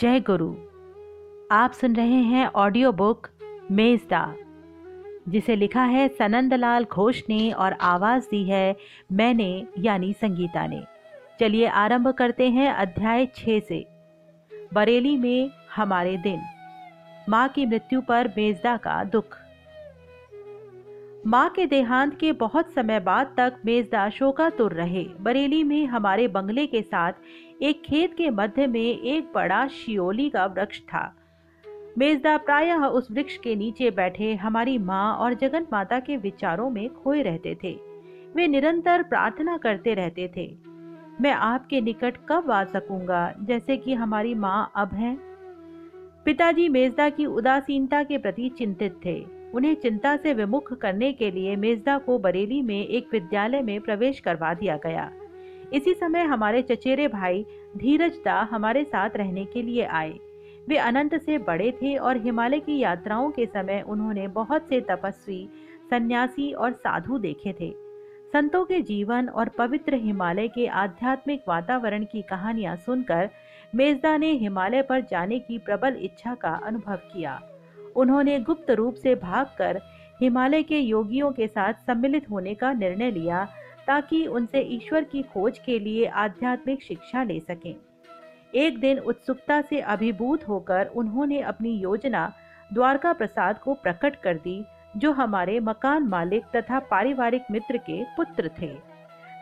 जय गुरु। आप सुन रहे हैं ऑडियो बुक मेजदा जिसे लिखा है सनंदलाल घोष ने और आवाज़ दी है मैंने, यानी संगीता ने। चलिए आरंभ करते हैं अध्याय छ से। बरेली में हमारे दिन। माँ की मृत्यु पर मेजदा का दुख। माँ के देहांत के बहुत समय बाद तक मेजदा शोकातुर रहे। बरेली में हमारे बंगले के साथ एक खेत के मध्य में एक बड़ा शियोली का वृक्ष था। मेजदा प्रायः उस वृक्ष के नीचे बैठे हमारी माँ और जगन माता के विचारों में खोए रहते थे। वे निरंतर प्रार्थना करते रहते थे। मैं आपके निकट कब आ सकूँगा, जैसे कि हमारी माँ अब हैं? पिताजी मेजदा की उदासीनता के प्रति चिंतित थे। उन्हें चिंता से विमुख करने के लिए मेजदा को बरेली में एक विद्यालय में प्रवेश करवा दिया गया। इसी समय हमारे चचेरे भाई धीरज दा हमारे साथ रहने के लिए आए। वे अनंत से बड़े थे और हिमालय की यात्राओं के समय उन्होंने बहुत से तपस्वी, सन्यासी और साधु देखे थे। संतों के जीवन और पवित्र हिमालय के आध्यात्मिक वातावरण की कहानियाँ सुनकर मेजदा ने हिमालय पर जाने की प्रबल इच्छा का अनुभव किया। उन्होंने गुप्त रूप से भागकर हिमालय के योगियों के साथ सम्मिलित होने का निर्णय लिया ताकि उनसे ईश्वर की खोज के लिए आध्यात्मिक शिक्षा ले सकें। एक दिन उत्सुकता से अभिभूत होकर उन्होंने अपनी योजना द्वारका प्रसाद को प्रकट कर दी, जो हमारे मकान मालिक तथा पारिवारिक मित्र के पुत्र थे।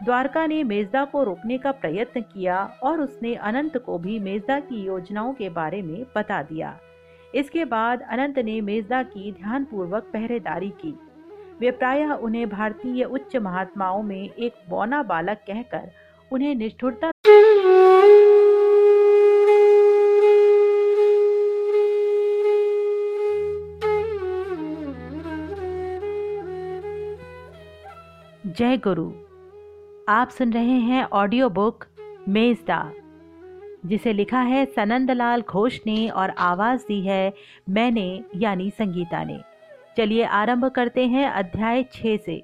द्वारका ने मेजदा को रोकने का प्रयत्न किया और उसने अनंत को भी मेजदा की योजनाओं के बारे में बता दिया। इसके बाद अनंत ने मेजदा की ध्यानपूर्वक पहरेदारी की। वे प्रायः उन्हें भारतीय उच्च महात्माओं में एक बौना बालक कहकर उन्हें निष्ठुरता जय गुरु। आप सुन रहे हैं ऑडियो बुक मेजदा जिसे लिखा है सनंदलाल घोष ने और आवाज़ दी है मैंने, यानी संगीता ने। चलिए आरंभ करते हैं अध्याय छ से।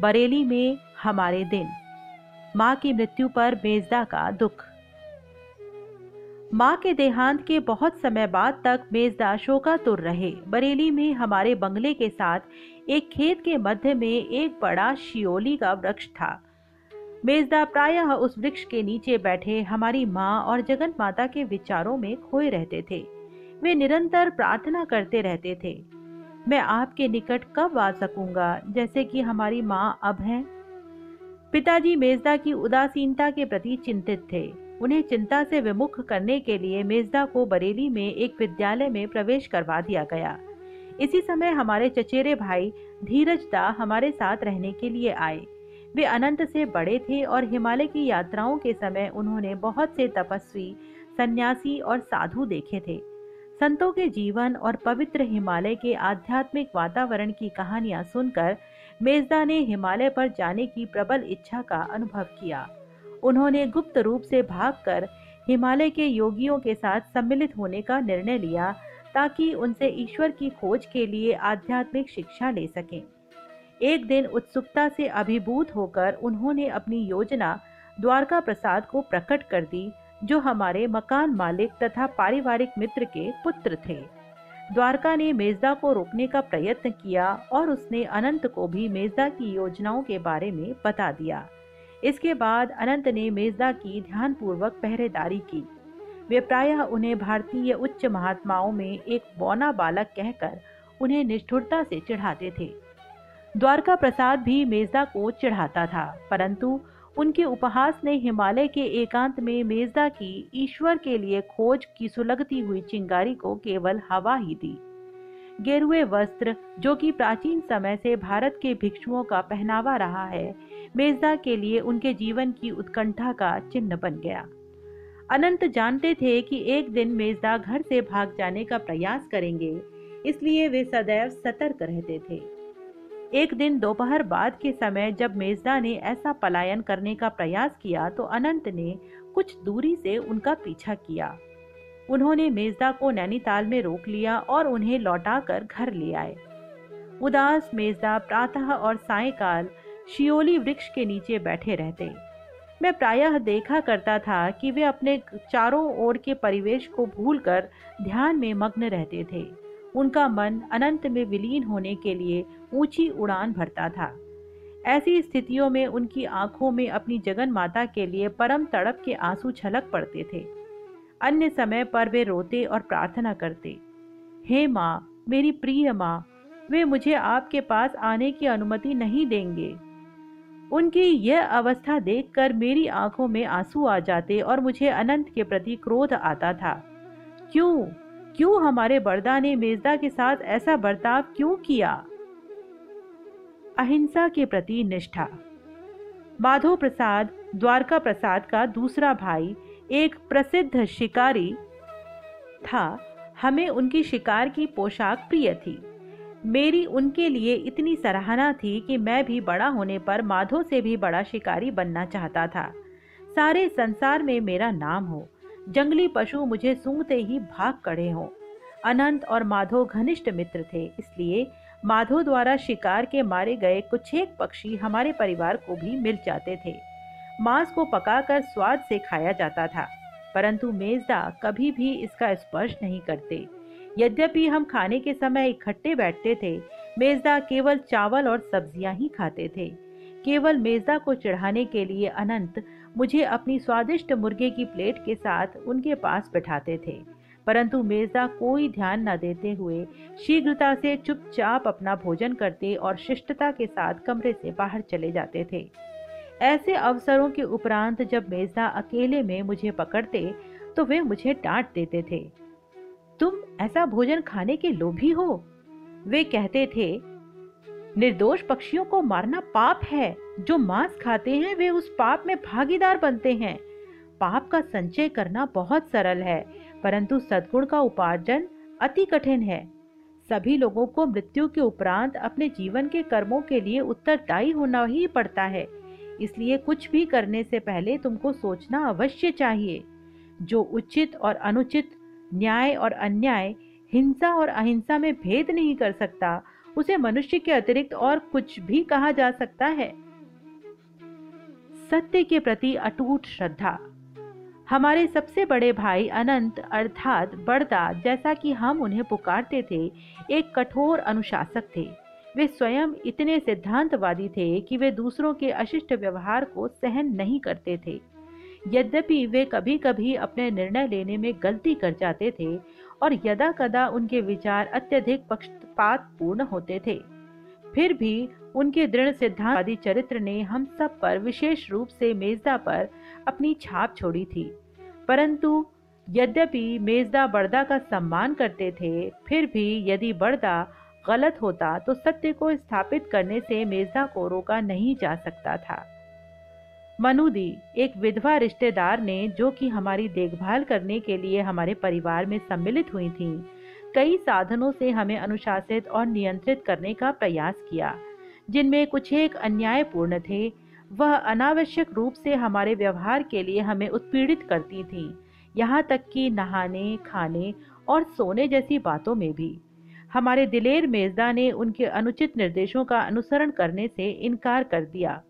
बरेली में हमारे दिन। माँ की मृत्यु पर मेजदा का दुख। माँ के देहांत के बहुत समय बाद तक मेजदा शोकातुर रहे। बरेली में हमारे बंगले के साथ एक खेत के मध्य में एक बड़ा शियोली का वृक्ष था। मेजदा प्रायः उस वृक्ष के नीचे बैठे हमारी माँ और जगन माता के विचारों में खोए रहते थे। वे निरंतर प्रार्थना करते रहते थे। मैं आपके निकट कब आ सकूँगा? जैसे कि हमारी माँ अब हैं। पिताजी मेजदा की उदासीनता के प्रति चिंतित थे। उन्हें चिंता से विमुख करने के लिए मेजदा को बरेली में एक विद्यालय में प्रवेश करवा दिया गया। इसी समय हमारे चचेरे भाई धीरज दा हमारे साथ रहने के लिए आए। वे अनंत से बड़े थे और हिमालय की यात्राओं के समय उन्होंने बहुत से तपस्वी, सन्यासी और साधु देखे थे। संतों के जीवन और पवित्र हिमालय के आध्यात्मिक वातावरण की कहानियाँ सुनकर मेजदा ने हिमालय पर जाने की प्रबल इच्छा का अनुभव किया। उन्होंने गुप्त रूप से भागकर हिमालय के योगियों के साथ सम्मिलित होने का निर्णय लिया ताकि उनसे ईश्वर की खोज के लिए आध्यात्मिक शिक्षा ले सकें। एक दिन उत्सुकता से अभिभूत होकर उन्होंने अपनी योजना द्वारका प्रसाद को प्रकट कर दी जो हमारे मकान मालिक तथा पारिवारिक मित्र के पुत्र थे। द्वारका ने मेजदा को रोकने का प्रयत्न किया और उसने अनंत को भी मेजदा की योजनाओं के बारे में बता दिया। इसके बाद अनंत ने मेजदा की ध्यानपूर्वक पहरेदारी की। वे प्रायः उन्हें भारतीय उच्च महात्माओं में एक बौना बालक कहकर उन्हें निष्ठुरता से चिढ़ाते थे। द्वारका प्रसाद भी मेजदा को चढ़ाता था, परंतु उनके उपहास ने हिमालय के एकांत में मेजदा की, ईश्वर के लिए खोज की सुलगती हुई चिंगारी को केवल हवा ही दी। गेरुए वस्त्र, जो कि प्राचीन समय से भारत के भिक्षुओं का पहनावा रहा है, मेजदा के लिए उनके जीवन की उत्कंठा का चिन्ह बन गया। अनंत जानते थे कि एक दिन मेजदा घर से भाग जाने का प्रयास करेंगे, इसलिए वे सदैव सतर्क रहते थे। एक दिन दोपहर बाद के समय जब मेजदा ने ऐसा पलायन करने का प्रयास किया तो अनंत ने कुछ दूरी से उनका पीछा किया। उन्होंने मेजदा को नैनीताल में रोक लिया और उन्हें लौटाकर घर ले आए। उदास मेजदा प्रातः और सायकाल शियोली वृक्ष के नीचे बैठे रहते। मैं प्रायः देखा करता था कि वे अपने चारों ओर के परिवेश को भूलकर ध्यान में मग्न रहते थे। उनका मन अनंत में विलीन होने के लिए ऊँची उड़ान भरता था। ऐसी स्थितियों में उनकी आँखों में अपनी जगन माता के लिए परम तड़प के आँसू छलक पड़ते थे। अन्य समय पर वे रोते और प्रार्थना करते, हे माँ, मेरी प्रिय माँ, वे मुझे आपके पास आने की अनुमति नहीं देंगे। उनकी यह अवस्था देखकर मेरी आँखों में आँसू आ जाते और मुझे अनंत के प्रति क्रोध आता था। क्यों? क्यों हमारे बरदा ने मेजदा के साथ ऐसा बर्ताव क्यों किया? अहिंसा के प्रति निष्ठा। माधव प्रसाद, द्वारका प्रसाद का दूसरा भाई, एक प्रसिद्ध शिकारी था। हमें उनकी शिकार की पोशाक प्रिय थी। मेरी उनके लिए इतनी सराहना थी कि मैं भी बड़ा होने पर माधो से भी बड़ा शिकारी बनना चाहता था। सारे संसार में मेरा नाम हो। जंगली पशु मुझे सूंघते ही भाग खड़े हों। अनंत और माधो घनिष्ठ मित्र थे, इसलिए माधो द्वारा शिकार के मारे गए कुछ एक पक्षी हमारे परिवार को भी मिल जाते थे। मांस को पकाकर स्वाद से खाया जाता था, परंतु मेजदा कभी भी इसका स्पर्श नहीं करते। यद्यपि हम खाने के समय इकट्ठे बैठते थे, मेजदा केवल चावल और सब्ज़ियाँ ही खाते थे। केवल मेजदा को चढ़ाने के लिए अनंत मुझे अपनी स्वादिष्ट मुर्गे की प्लेट के साथ उनके पास बैठाते थे। परंतु मेजदा कोई ध्यान न देते हुए शीघ्रता से चुपचाप अपना भोजन करते और शिष्टता के साथ कमरे से बाहर चले जाते थे। ऐसे अवसरों के उपरांत जब मेजदा अकेले में मुझे पकड़ते तो वे मुझे डांट देते थे। तुम ऐसा भोजन खाने के लोभी हो? वे कहते थे, निर्दोष पक्षियों को मारना पाप है। जो मांस खाते हैं, वे उस पाप में भागीदार बनते हैं। पाप का संचय करना बहुत सरल है। परंतु सद्गुण का उपार्जन अति कठिन है। सभी लोगों को मृत्यु के उपरांत अपने जीवन के कर्मों के लिए उत्तरदायी होना ही पड़ता है। इसलिए कुछ भी करने से पहले तुमको सोचना अवश्य चाहिए। जो उचित और अनुचित, न्याय और अन्याय, हिंसा और अहिंसा में भेद नहीं कर सकता, उसे मनुष्य के अतिरिक्त और कुछ भी कहा जा सकता है। सत्य के प्रति अटूट श्रद्धा। हमारे सबसे बड़े भाई अनंत अर्थात बड़दा जैसा कि हम उन्हें पुकारते थे, एक कठोर अनुशासक थे। वे स्वयं इतने सिद्धांतवादी थे कि वे दूसरों के अशिष्ट व्यवहार को सहन नहीं करते थे। यद्यपि वे कभी कभी अपने निर्णय लेने में गलती कर जाते थे और यदा कदा उनके विचार अत्यधिक पक्षपात पूर्ण होते थे। फिर भी उनके दृढ़ सिद्धांतवादी चरित्र ने हम सब पर विशेष रूप से मेजदा पर अपनी छाप छोड़ी थी। परंतु यद्यपि मेजदा बड़दा का सम्मान करते थे, फिर भी यदि बड़दा गलत होता तो सत्य को स्थापित करने से मेजदा को रोका नहीं जा सकता था। मनुदी, एक विधवा रिश्तेदार ने, जो कि हमारी देखभाल करने के लिए हमारे परिवार में सम्मिलित हुई थी, कई साधनों से हमें अनुशासित और नियंत्रित करने का प्रयास किया, जिनमें कुछ एक अन्यायपूर्ण थे वह अनावश्यक रूप से हमारे व्यवहार के लिए हमें उत्पीड़ित करती थी, यहाँ तक कि नहाने, खाने और सोने जैसी बातों में भी। हमारे दिलेर मेजदा ने उनके अनुचित निर्देशों का अनुसरण करने से इनकार कर दिया,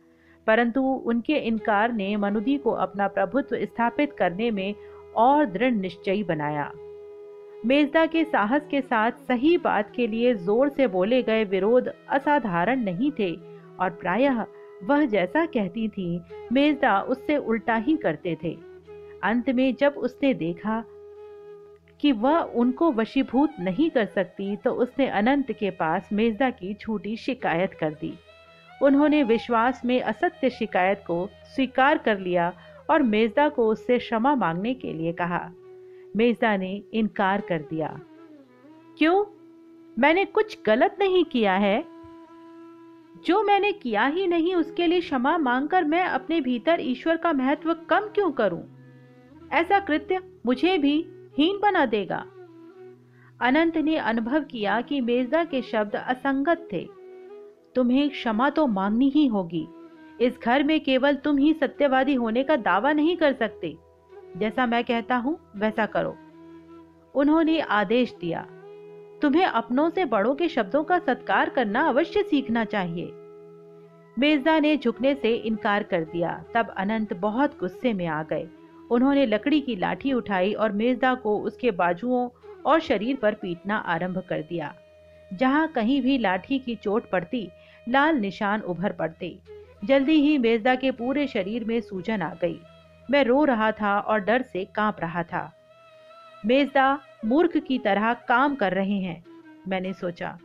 परंतु उनके इनकार ने मनुदी को अपना प्रभुत्व स्थापित करने में और दृढ़ निश्चयी बनाया। मेजदा के साहस के साथ सही बात के लिए ज़ोर से बोले गए विरोध असाधारण नहीं थे और प्रायः वह जैसा कहती थी, मेजदा उससे उल्टा ही करते थे। अंत में जब उसने देखा कि वह उनको वशीभूत नहीं कर सकती तो उसने अनंत के पास मेजदा की झूठी शिकायत कर दी। उन्होंने विश्वास में असत्य शिकायत को स्वीकार कर लिया और मेजदा को उससे क्षमा मांगने के लिए कहा। मेजदा ने इनकार कर दिया। क्यों? मैंने कुछ गलत नहीं किया है। जो मैंने किया ही नहीं, उसके लिए क्षमा मांगकर मैं अपने भीतर ईश्वर का महत्व कम क्यों करूँ? ऐसा कृत्य मुझे भी हीन बना देगा। अनंत ने अनुभव किया कि मेजदा के शब्द असंगत थे। तुम्हें क्षमा तो मांगनी ही होगी। इस घर में केवल तुम ही सत्यवादी होने का दावा नहीं कर सकते। जैसा मैं कहता हूँ, वैसा करो। उन्होंने आदेश दिया। तुम्हें अपनों से बड़ों के शब्दों का सत्कार करना अवश्य सीखना चाहिए। मेजदा ने झुकने से इनकार कर दिया। तब अनंत बहुत गुस्से में आ गए। उन्होंने लकड़ी की लाठी उठाई और मेजदा को उसके बाजुओं और शरीर पर पीटना आरंभ कर दिया। जहाँ कहीं भी लाठी की चोट पड़ती, लाल निशान उभर पड़ते। जल्दी ही मेजदा के पूरे शरीर में सूजन आ गई। मैं रो रहा था और डर से काँप रहा था। मेजदा मूर्ख की तरह काम कर रहे हैं। मैंने सोचा,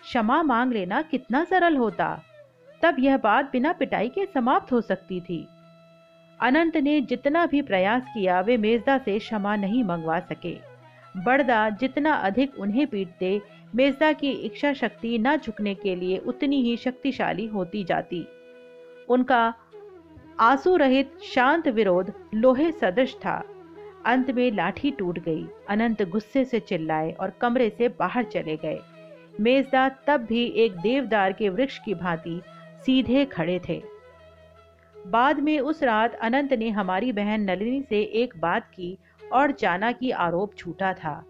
क्षमा मांग लेना कितना सरल होता। तब यह बात बिना पिटाई के समाप्त हो सकती थी। अनंत ने जितना भी प्रयास किया, वे मेजदा से क्षमा नहीं मंगवा सके। बड़दा जितना अधिक उन्हें पीटते, मेजदा की इच्छा शक्ति न झुकने के लिए उतनी ही शक्तिशाली होती जाती। उनका आँसू रहित शांत विरोध लोहे सदृश था। अंत में लाठी टूट गई। अनंत गुस्से से चिल्लाए और कमरे से बाहर चले गए। मेजदा तब भी एक देवदार के वृक्ष की भांति सीधे खड़े थे। बाद में उस रात अनंत ने हमारी बहन नलिनी से एक बात की और जाना की आरोप छूटा था।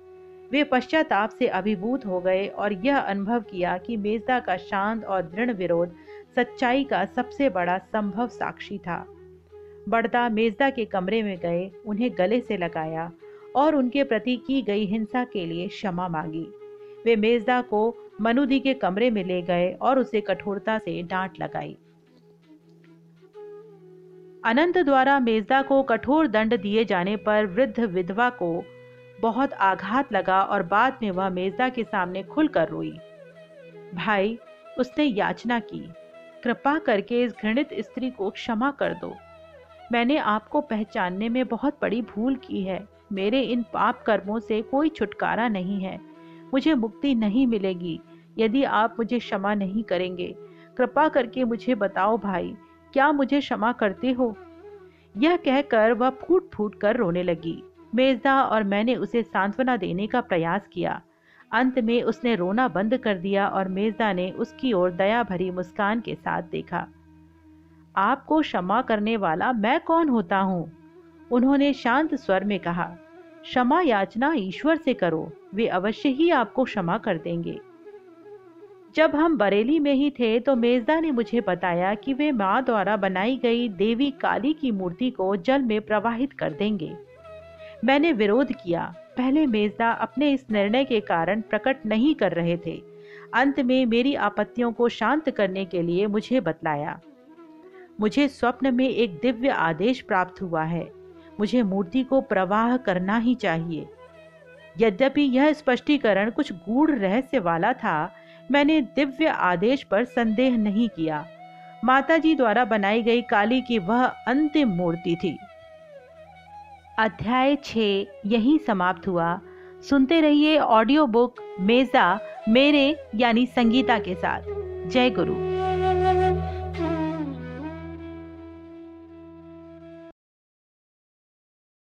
वे पश्चाताप से अभिभूत हो गए और यह अनुभव किया कि मेजदा का शांत और दृढ़ विरोध सच्चाई का सबसे बड़ा संभव साक्षी था। बड़दा मेजदा के कमरे में गए, उन्हें गले से लगाया और उनके प्रति की गई हिंसा के लिए क्षमा मांगी। वे मेजदा को मनुदी के कमरे में ले गए और उसे कठोरता से डांट लगाई। अनंत द्वारा मेजदा को कठोर दंड दिए जाने पर वृद्ध विधवा को बहुत आघात लगा और बाद में वह मेजदा के सामने खुलकर रोई। भाई, उसने याचना की, कृपा करके इस घृणित स्त्री को क्षमा कर दो। मैंने आपको पहचानने में बहुत बड़ी भूल की है। मेरे इन पाप कर्मों से कोई छुटकारा नहीं है। मुझे मुक्ति नहीं मिलेगी, यदि आप मुझे क्षमा नहीं करेंगे। कृपा करके मुझे बताओ भाई, क्या मुझे क्षमा करते हो? यह कहकर वह फूट फूट कर रोने लगी। मेजदा और मैंने उसे सांत्वना देने का प्रयास किया। अंत में उसने रोना बंद कर दिया और मेजदा ने उसकी ओर दया भरी मुस्कान के साथ देखा। आपको क्षमा करने वाला मैं कौन होता हूँ? उन्होंने शांत स्वर में कहा, क्षमा याचना ईश्वर से करो, वे अवश्य ही आपको क्षमा कर देंगे। जब हम बरेली में ही थे तो मेजदा ने मुझे बताया कि वे माँ द्वारा बनाई गई देवी काली की मूर्ति को जल में प्रवाहित कर देंगे। मैंने विरोध किया। पहले मेजदा अपने इस निर्णय के कारण प्रकट नहीं कर रहे थे। अंत में मेरी आपत्तियों को शांत करने के लिए मुझे बतलाया। मुझे स्वप्न में एक दिव्य आदेश प्राप्त हुआ है। मुझे मूर्ति को प्रवाह करना ही चाहिए। यद्यपि यह स्पष्टीकरण कुछ गूढ़ रहस्य वाला था, मैंने दिव्य आदेश पर संदेह नहीं किया। माताजी द्वारा बनाई गई काली की वह अंतिम मूर्ति थी। अध्याय छ यहीं समाप्त हुआ। सुनते रहिए ऑडियो बुक मेजा, मेरे यानी संगीता के साथ। जय गुरु।